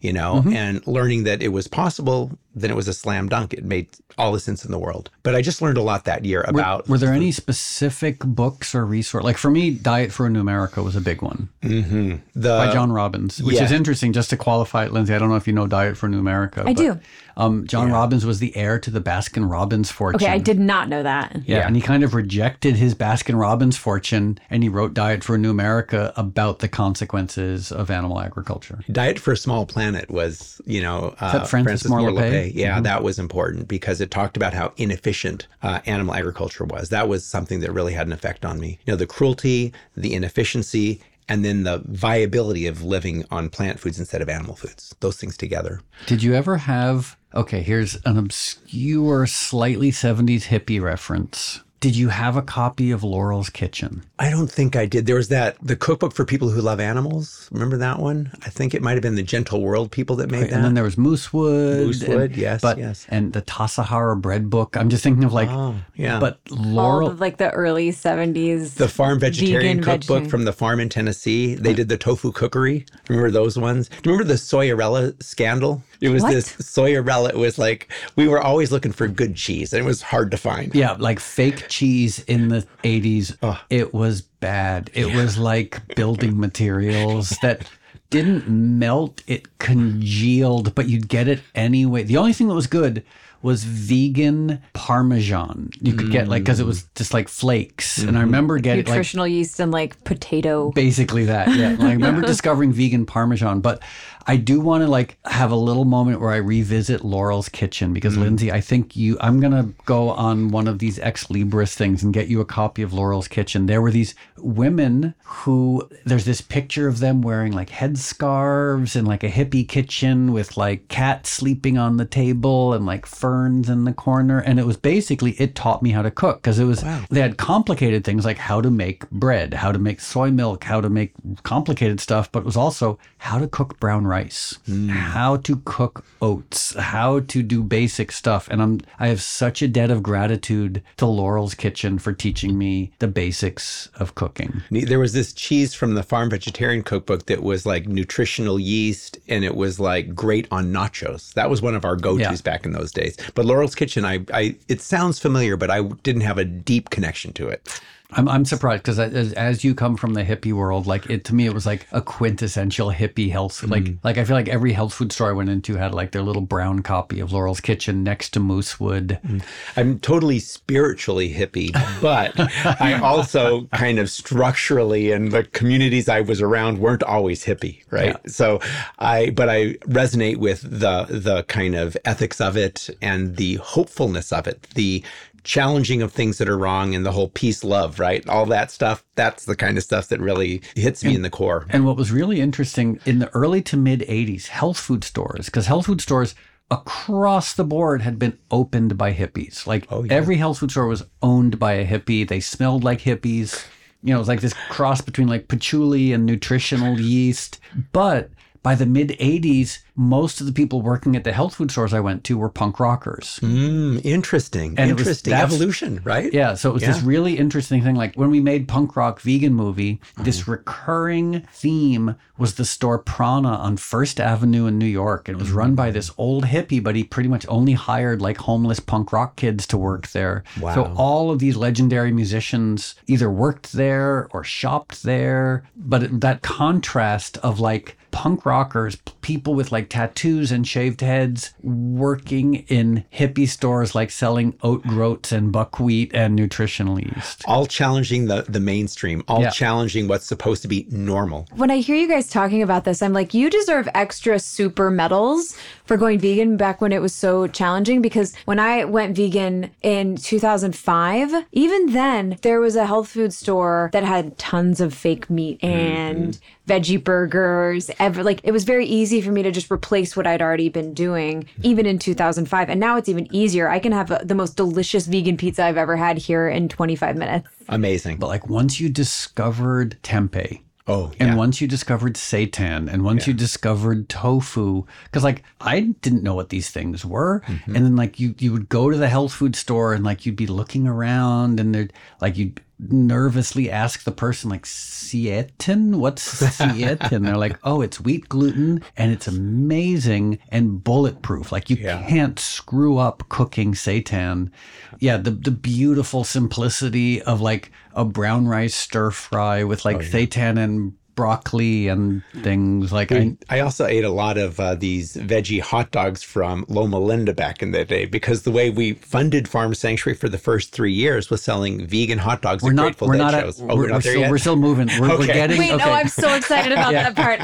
you know, mm-hmm. and learning that it was possible, then it was a slam dunk. It made all the sense in the world. But I just learned a lot that year about. Were there any specific books or resource? Like for me, Diet for a New America was a big one the, by John Robbins, which yeah. is interesting. Just to qualify it, Lindsay, I don't know if you know Diet for a New America. I do. Um, John Robbins was the heir to the Baskin Robbins fortune. Okay, I did not know that. Yeah, Yeah. and he kind of rejected his Baskin Robbins fortune and he wrote Diet for a New America about the consequences of animal agriculture. Diet for a Small Planet was, you know, uh, that Frances Moore Lappé? Yeah, that was important because it talked about how inefficient uh, animal agriculture was. That was something that really had an effect on me. You know, the cruelty, the inefficiency, and then the viability of living on plant foods instead of animal foods. Those things together. Did you ever have, okay, here's an obscure, slightly 70s hippie reference. Did you have a copy of Laurel's Kitchen? I don't think I did. There was that the cookbook for people who love animals. Remember that one? I think it might have been the Gentle World people that made that. And then there was Moosewood. Moosewood, and- yes, but, yes. And the Tassajara bread book. I'm just thinking of like, Oh, yeah. but All Laurel. like the early 70s. the farm vegetarian cookbook vegetarian. from the farm in Tennessee. They did the tofu cookery. Remember those ones? Do you remember the Soyarella scandal? It was What? this Soyarella. It was like we were always looking for good cheese, and it was hard to find. Yeah, like fake cheese in the 80s. It was bad. It was like building materials that didn't melt, it congealed, but you'd get it anyway. The only thing that was good was vegan parmesan. You could get like because it was just like flakes, and I mm-hmm. remember getting like Nutritional yeast and like potato. basically that. Yeah, Like, I remember discovering vegan parmesan, but I do want to like have a little moment where I revisit Laurel's Kitchen because mm. Lindsay, I think you. I'm gonna go on one of these ex libris things and get you a copy of Laurel's Kitchen. There were these women who there's this picture of them wearing like headscarves and like a hippie kitchen with like cats sleeping on the table and like ferns in the corner, and it was basically it taught me how to cook because it was they had complicated things like how to make bread, how to make soy milk, how to make complicated stuff, but it was also how to cook brown rice, Mm. how to cook oats, how to do basic stuff. And I'm I have such a debt of gratitude to Laurel's Kitchen for teaching me the basics of cooking. There was this cheese from the Farm Vegetarian Cookbook that was like nutritional yeast and it was like great on nachos. That was one of our go-tos Yeah. back in those days. But Laurel's Kitchen, I, I it sounds familiar, but I didn't have a deep connection to it. I'm, I'm surprised because as, as you come from the hippie world, like it to me, it was like a quintessential hippie health. Mm-hmm. Like like I feel like every health food store I went into had like their little brown copy of Laurel's Kitchen next to Moosewood. Mm-hmm. I'm totally spiritually hippie, but I also kind of structurally and the communities I was around weren't always hippie, right? So I but I resonate with the the kind of ethics of it and the hopefulness of it, the challenging of things that are wrong and the whole peace love, right? All that stuff, that's the kind of stuff that really hits me in the core. And what was really interesting in the early to mid 80s, health food stores, because health food stores across the board had been opened by hippies. Like oh, every health food store was owned by a hippie. They smelled like hippies. You know, it was like this cross between like patchouli and nutritional yeast. But by the mid 80s, most of the people working at the health food stores I went to were punk rockers. Mm, interesting. And it was- interesting. Evolution, right? Yeah, so it was this really interesting thing. Like when we made punk rock vegan movie, this recurring theme was the store Prana on First Avenue in New York. And It was run by this old hippie, but he pretty much only hired like homeless punk rock kids to work there. Wow. So all of these legendary musicians either worked there or shopped there. But that contrast of like punk rockers, people with like tattoos and shaved heads, working in hippie stores like selling oat groats and buckwheat and nutritional yeast. All challenging the, the mainstream, all Yeah. challenging what's supposed to be normal. When I hear you guys talking about this, I'm like, you deserve extra super medals for going vegan back when it was so challenging. Because when I went vegan in 2005, even then, there was a health food store that had tons of fake meat and veggie burgers. Ever, like, it was very easy for me to just replace what I'd already been doing, even in 2005. And now it's even easier. I can have uh the most delicious vegan pizza I've ever had here in 25 minutes. Amazing. But like once you discovered tempeh, Oh, And yeah. once you discovered seitan, and once you discovered tofu, because like I didn't know what these things were, Mm-hmm. and then like you you would go to the health food store and like you'd be looking around, and they'd like you'd nervously ask the person like seitan, what's seitan? They're like, oh, it's wheat gluten, and it's amazing and bulletproof. Like you Yeah. can't screw up cooking seitan. Yeah, the the beautiful simplicity of like a brown rice stir fry with like oh, seitan and broccoli and things like I, I also ate a lot of uh, these veggie hot dogs from Loma Linda back in the day because the way we funded Farm Sanctuary for the first three years was selling vegan hot dogs we're at not Grateful we're Dead not at, shows. we're, oh, we're, we're not there still yet. we're still moving. We're, we're Okay. getting Wait, okay. no, I'm so excited about that part.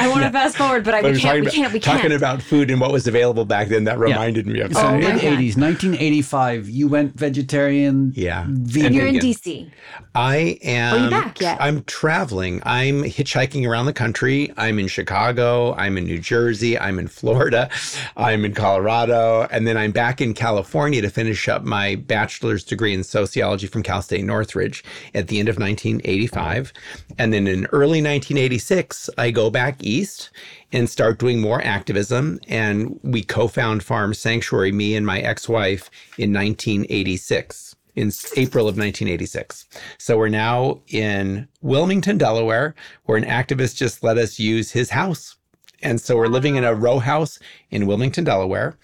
I want to fast forward, but I But we we're can't, we can't, we talking can't. about food and what was available back then. That reminded me of so Oh something. my mid 80s 1985 you went vegetarian Yeah. vegan You're in. DC. I am. Are you back yet? I'm traveling. I'm hitchhiking around the country. I'm in Chicago. I'm in New Jersey. I'm in Florida. I'm in Colorado. And then I'm back in California to finish up my bachelor's degree in sociology from Cal State Northridge at the end of 1985. And then in early 1986, I go back east and start doing more activism. And we co found Farm Sanctuary, me and my ex wife, in 1986 in April of 1986. So we're now in Wilmington, Delaware, where an activist just let us use his house. And so we're living in a row house in Wilmington, Delaware,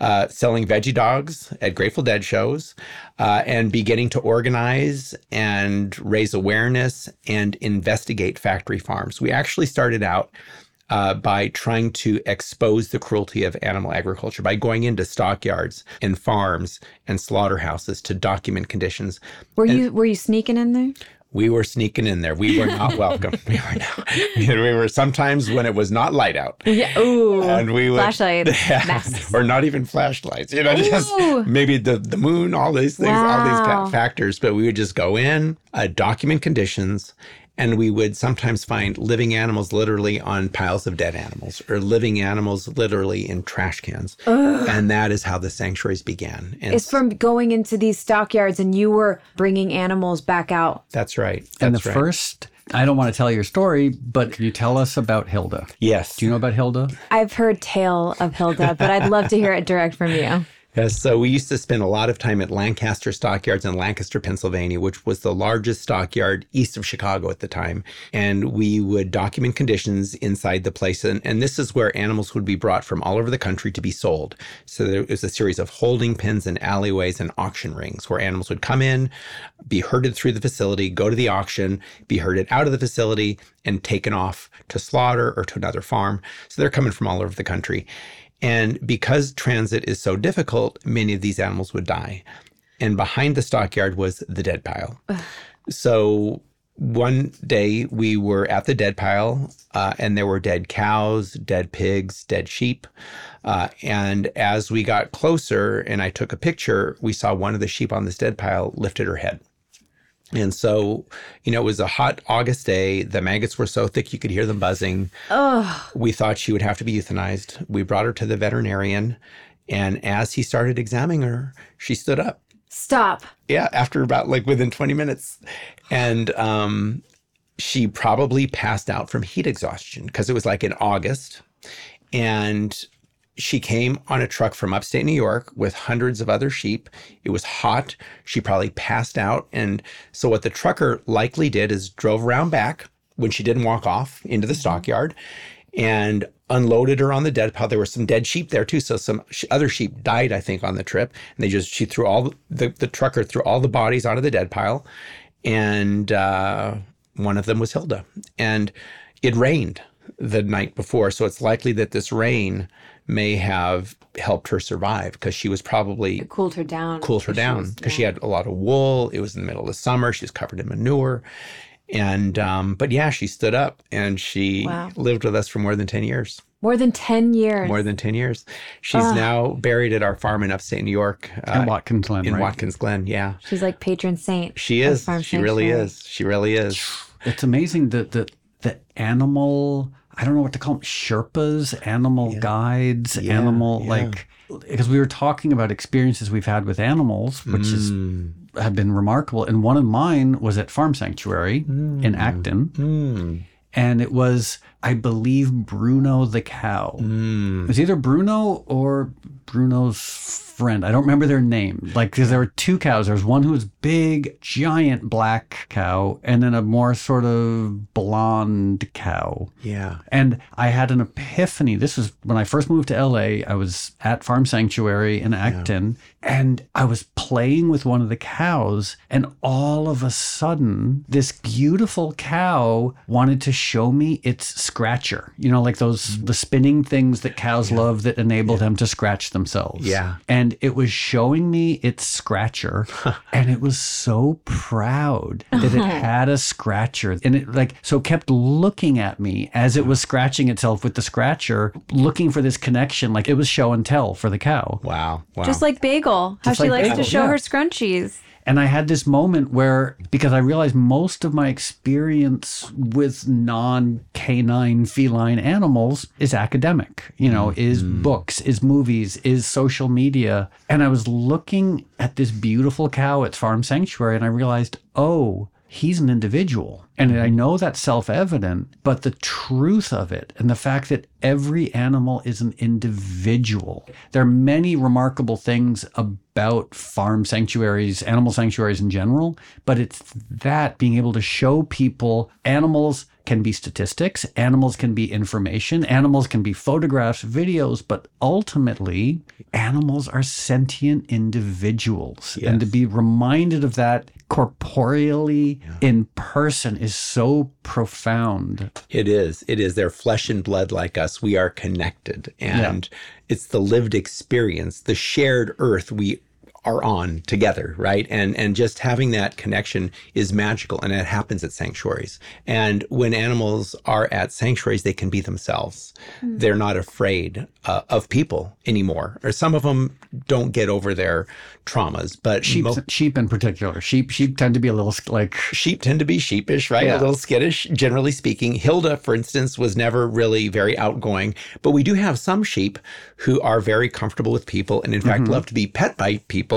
uh, selling veggie dogs at Grateful Dead shows, uh, and beginning to organize and raise awareness and investigate factory farms. We actually started out uh, by trying to expose the cruelty of animal agriculture, by going into stockyards and farms and slaughterhouses to document conditions. Were you were you sneaking in there? We were sneaking in there. We were not welcome. we were not. We were sometimes when it was not light out. Yeah. Ooh. And we would, flashlight. Yeah, or not even flashlights. You know, just maybe the the moon, all these things, all these factors. But we would just go in, uh, document conditions, and we would sometimes find living animals literally on piles of dead animals, or living animals literally in trash cans. And that is how the sanctuaries began. And It's from going into these stockyards and you were bringing animals back out. that's right. and the right. first, I don't want to tell your story, but can you tell us about Hilda? yes. Do you know about Hilda? I've heard tale of Hilda, but I'd love to hear it direct from you. Yes, so we used to spend a lot of time at Lancaster Stockyards in Lancaster, Pennsylvania, which was the largest stockyard east of Chicago at the time. And we would document conditions inside the place. And, and this is where animals would be brought from all over the country to be sold. So there was a series of holding pens and alleyways and auction rings where animals would come in, be herded through the facility, go to the auction, be herded out of the facility, and taken off to slaughter or to another farm. So they're coming from all over the country. And because transit is so difficult, many of these animals would die. And behind the stockyard was the dead pile. So one day we were at the dead pile, uh, and there were dead cows, dead pigs, dead sheep. Uh, and as we got closer and I took a picture, we saw one of the sheep on this dead pile lifted her head. And so, you know, it was a hot August day. The maggots were so thick you could hear them buzzing. Oh, We thought she would have to be euthanized. We brought her to the veterinarian. And as he started examining her, she stood up. stop. Yeah, after about like within 20 minutes. And um, she probably passed out from heat exhaustion because it was like in August. And she came on a truck from upstate New York with hundreds of other sheep. It was hot. She probably passed out. And so, what the trucker likely did is drove around back when she didn't walk off into the stockyard and unloaded her on the dead pile. There were some dead sheep there too. So, some sh- other sheep died, I think, on the trip. And they just, she threw all the, the trucker threw all the bodies onto the dead pile. And uh, one of them was Hilda. And it rained the night before. So it's likely that this rain may have helped her survive because she was probably It cooled her down. cooled her down was- because she had a lot of wool. It was in the middle of the summer. She was covered in manure. And, um, but yeah, she stood up and she Wow. lived with us for more than 10 years. More than 10 years. More than 10 years. She's now buried at our farm in upstate New York. In uh, Watkins Glen, in right? Watkins Glen. Yeah. She's like patron saint. She is. Farm She really is. She really is. It's amazing that the the animal I don't know what to call them Sherpas, animal guides, Yeah, animal yeah. like because we were talking about experiences we've had with animals, which is Mm. have been remarkable. And one of mine was at Farm Sanctuary in Acton. Mm. And it was, I believe, Bruno the cow. Mm. It was either Bruno or Bruno's friend. I don't remember their name. Like, because there were two cows. There was one who was big, giant black cow, and then a more sort of blonde cow. Yeah. And I had an epiphany. This was when I first moved to LA. I was at Farm Sanctuary in Acton and I was playing with one of the cows. And all of a sudden, this beautiful cow wanted to show me its scratcher. You know, like those, the spinning things that cows love that enable them to scratch themselves. Yeah. And it was showing me its scratcher. and it was so proud that it had a scratcher. And it like, so kept looking at me as it was scratching itself with the scratcher, looking for this connection. Like it was show and tell for the cow. Wow. Wow. Just like Bagel, how Just she like likes Bagel, to show yeah. her scrunchies. And I had this moment where, because I realized most of my experience with non canine feline animals is academic, you know, mm-hmm. is mm. books, is movies, is social media. And I was looking at this beautiful cow at Farm Sanctuary and I realized, oh, he's an individual. And I mm-hmm. know that's self evident, but the truth of it and the fact that every animal is an individual. There are many remarkable things about farm sanctuaries, animal sanctuaries in general, but it's that being able to show people animals can be statistics, animals can be information, animals can be photographs, videos, but ultimately, animals are sentient individuals. Yes. And to be reminded of that corporeally in person is so profound. It is. It is. They're flesh and blood like us. We are connected. And it's the lived experience, the shared earth we are on together, right? And and just having that connection is magical and it happens at sanctuaries. And when animals are at sanctuaries, they can be themselves. They're not afraid uh, of people anymore. Or some of them don't get over their traumas, but Sheep, mo- sheep in particular. Sheep, sheep tend to be a little like sheep tend to be sheepish, right? Yeah. A little skittish, generally speaking. Hilda, for instance, was never really very outgoing, but we do have some sheep who are very comfortable with people and, in fact, Mm-hmm. love to be pet by people.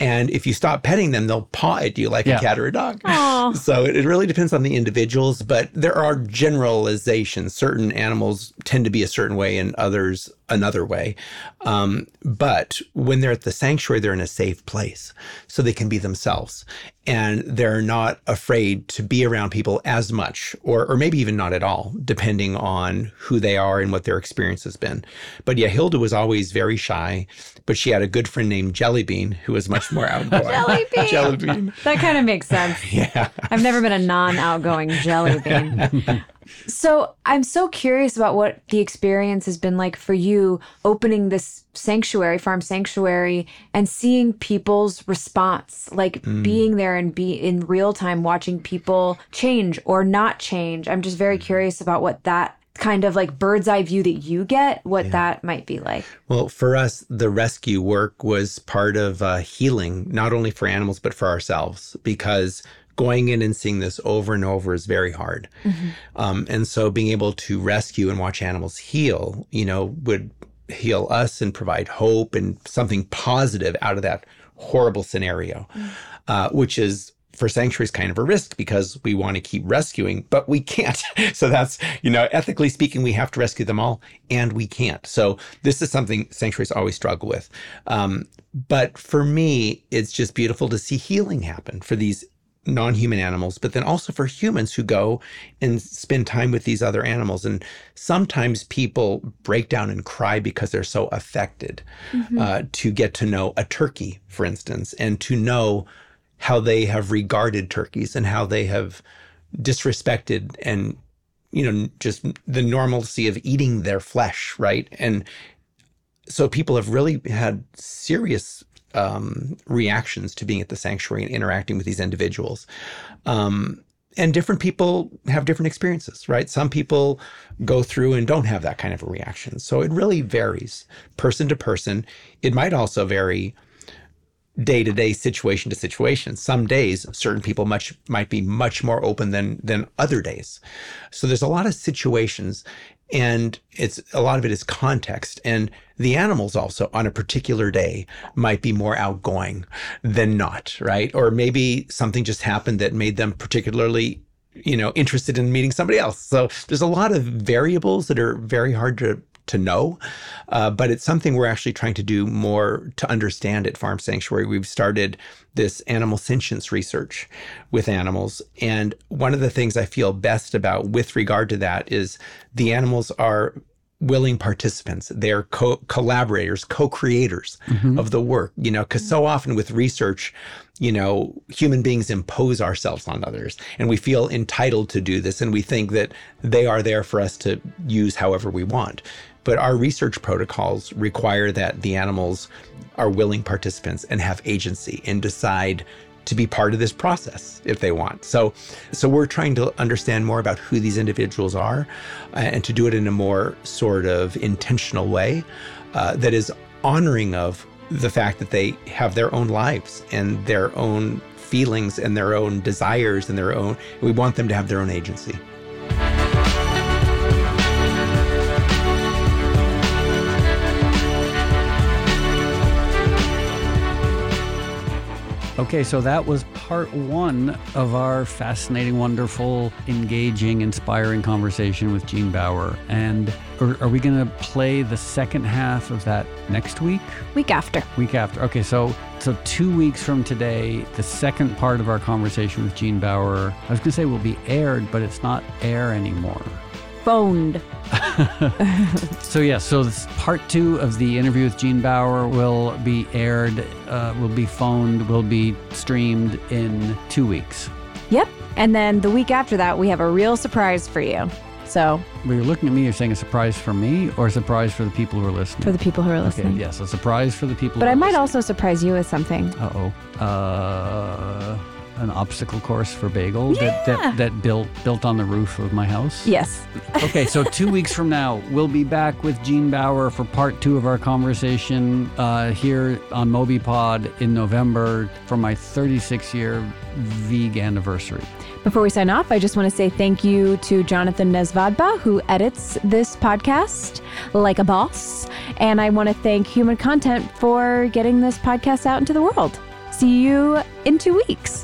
And if you stop petting them, they'll paw at you like Yeah. a cat or a dog. So it, it really depends on the individuals, but there are generalizations. Certain animals tend to be a certain way and others another way. Um, but when they're at the sanctuary, they're in a safe place. So they can be themselves. And they're not afraid to be around people as much, or, or maybe even not at all, depending on who they are and what their experience has been. But yeah, Hilda was always very shy, but she had a good friend named Jellybean who was much more outgoing. Jellybean. Jellybean. That kind of makes sense. Yeah. I've never been a non-outgoing jelly bean. so I'm so curious about what the experience has been like for you opening this sanctuary, farm sanctuary, and seeing people's response, like being there and be in real time watching people change or not change. I'm just very curious about what that kind of like bird's eye view that you get, what that might be like. Well, for us, the rescue work was part of uh, healing, not only for animals, but for ourselves, because going in and seeing this over and over is very hard. Um, and so being able to rescue and watch animals heal, you know, would heal us and provide hope and something positive out of that horrible scenario, uh, which is for sanctuaries kind of a risk because we want to keep rescuing, but we can't. so that's, you know, ethically speaking, we have to rescue them all and we can't. So this is something sanctuaries always struggle with. Um, but for me, it's just beautiful to see healing happen for these non-human animals but then also for humans who go and spend time with these other animals. And sometimes people break down and cry because they're so affected uh, to get to know a turkey for instance and to know how they have regarded turkeys and how they have disrespected and you know just the normalcy of eating their flesh right? And so people have really had serious um, reactions to being at the sanctuary and interacting with these individuals. Um, and different people have different experiences, right? Some people go through and don't have that kind of a reaction. So it really varies person to person. It might also vary day to day, situation to situation. Some days, certain people much might be much more open than than other days. So there's a lot of situations, and it's a lot of it is context. And the animals also on a particular day might be more outgoing than not, right? Or maybe something just happened that made them particularly you know interested in meeting somebody else so there's a lot of variables that are very hard to to know uh, but it's something we're actually trying to do more to understand at farm sanctuary. We've started this animal sentience research with animals and one of the things i feel best about with regard to that is the animals are willing participants. They're co- collaborators co-creators of the work you know because so often with research you know human beings impose ourselves on others and we feel entitled to do this and we think that they are there for us to use however we want but our research protocols require that the animals are willing participants and have agency and decide to be part of this process if they want. So so we're trying to understand more about who these individuals are uh, and to do it in a more sort of intentional way uh, that is honoring of the fact that they have their own lives and their own feelings and their own desires and their own we want them to have their own agency. Okay, so that was part one of our fascinating, wonderful, engaging, inspiring conversation with Gene Baur. And Or are we going to play the second half of that next week? Week after. Week after. Okay, so so two weeks from today, the second part of our conversation with Gene Baur, I was going to say will be aired, but it's not air anymore. Phoned. so yeah, so this part two of the interview with Gene Baur will be aired, uh, will be phoned, will be streamed in two weeks. Yep. And then the week after that, we have a real surprise for you. So, well, you're looking at me, you're saying a surprise for me or a surprise for the people who are listening? For the people who are listening. Okay, yes, a surprise for the people But I might listening. also surprise you with something. Uh oh. Uh, an obstacle course for Bagel that, Yeah. that, that built built on the roof of my house. Yes. okay, so two weeks from now, we'll be back with Gene Baur for part two of our conversation uh, here on Moby Pod in November for my 36 year Veganniversary. Before we sign off, I just want to say thank you to Jonathan Nesvadba, who edits this podcast like a boss. And I want to thank Human Content for getting this podcast out into the world. See you in two weeks.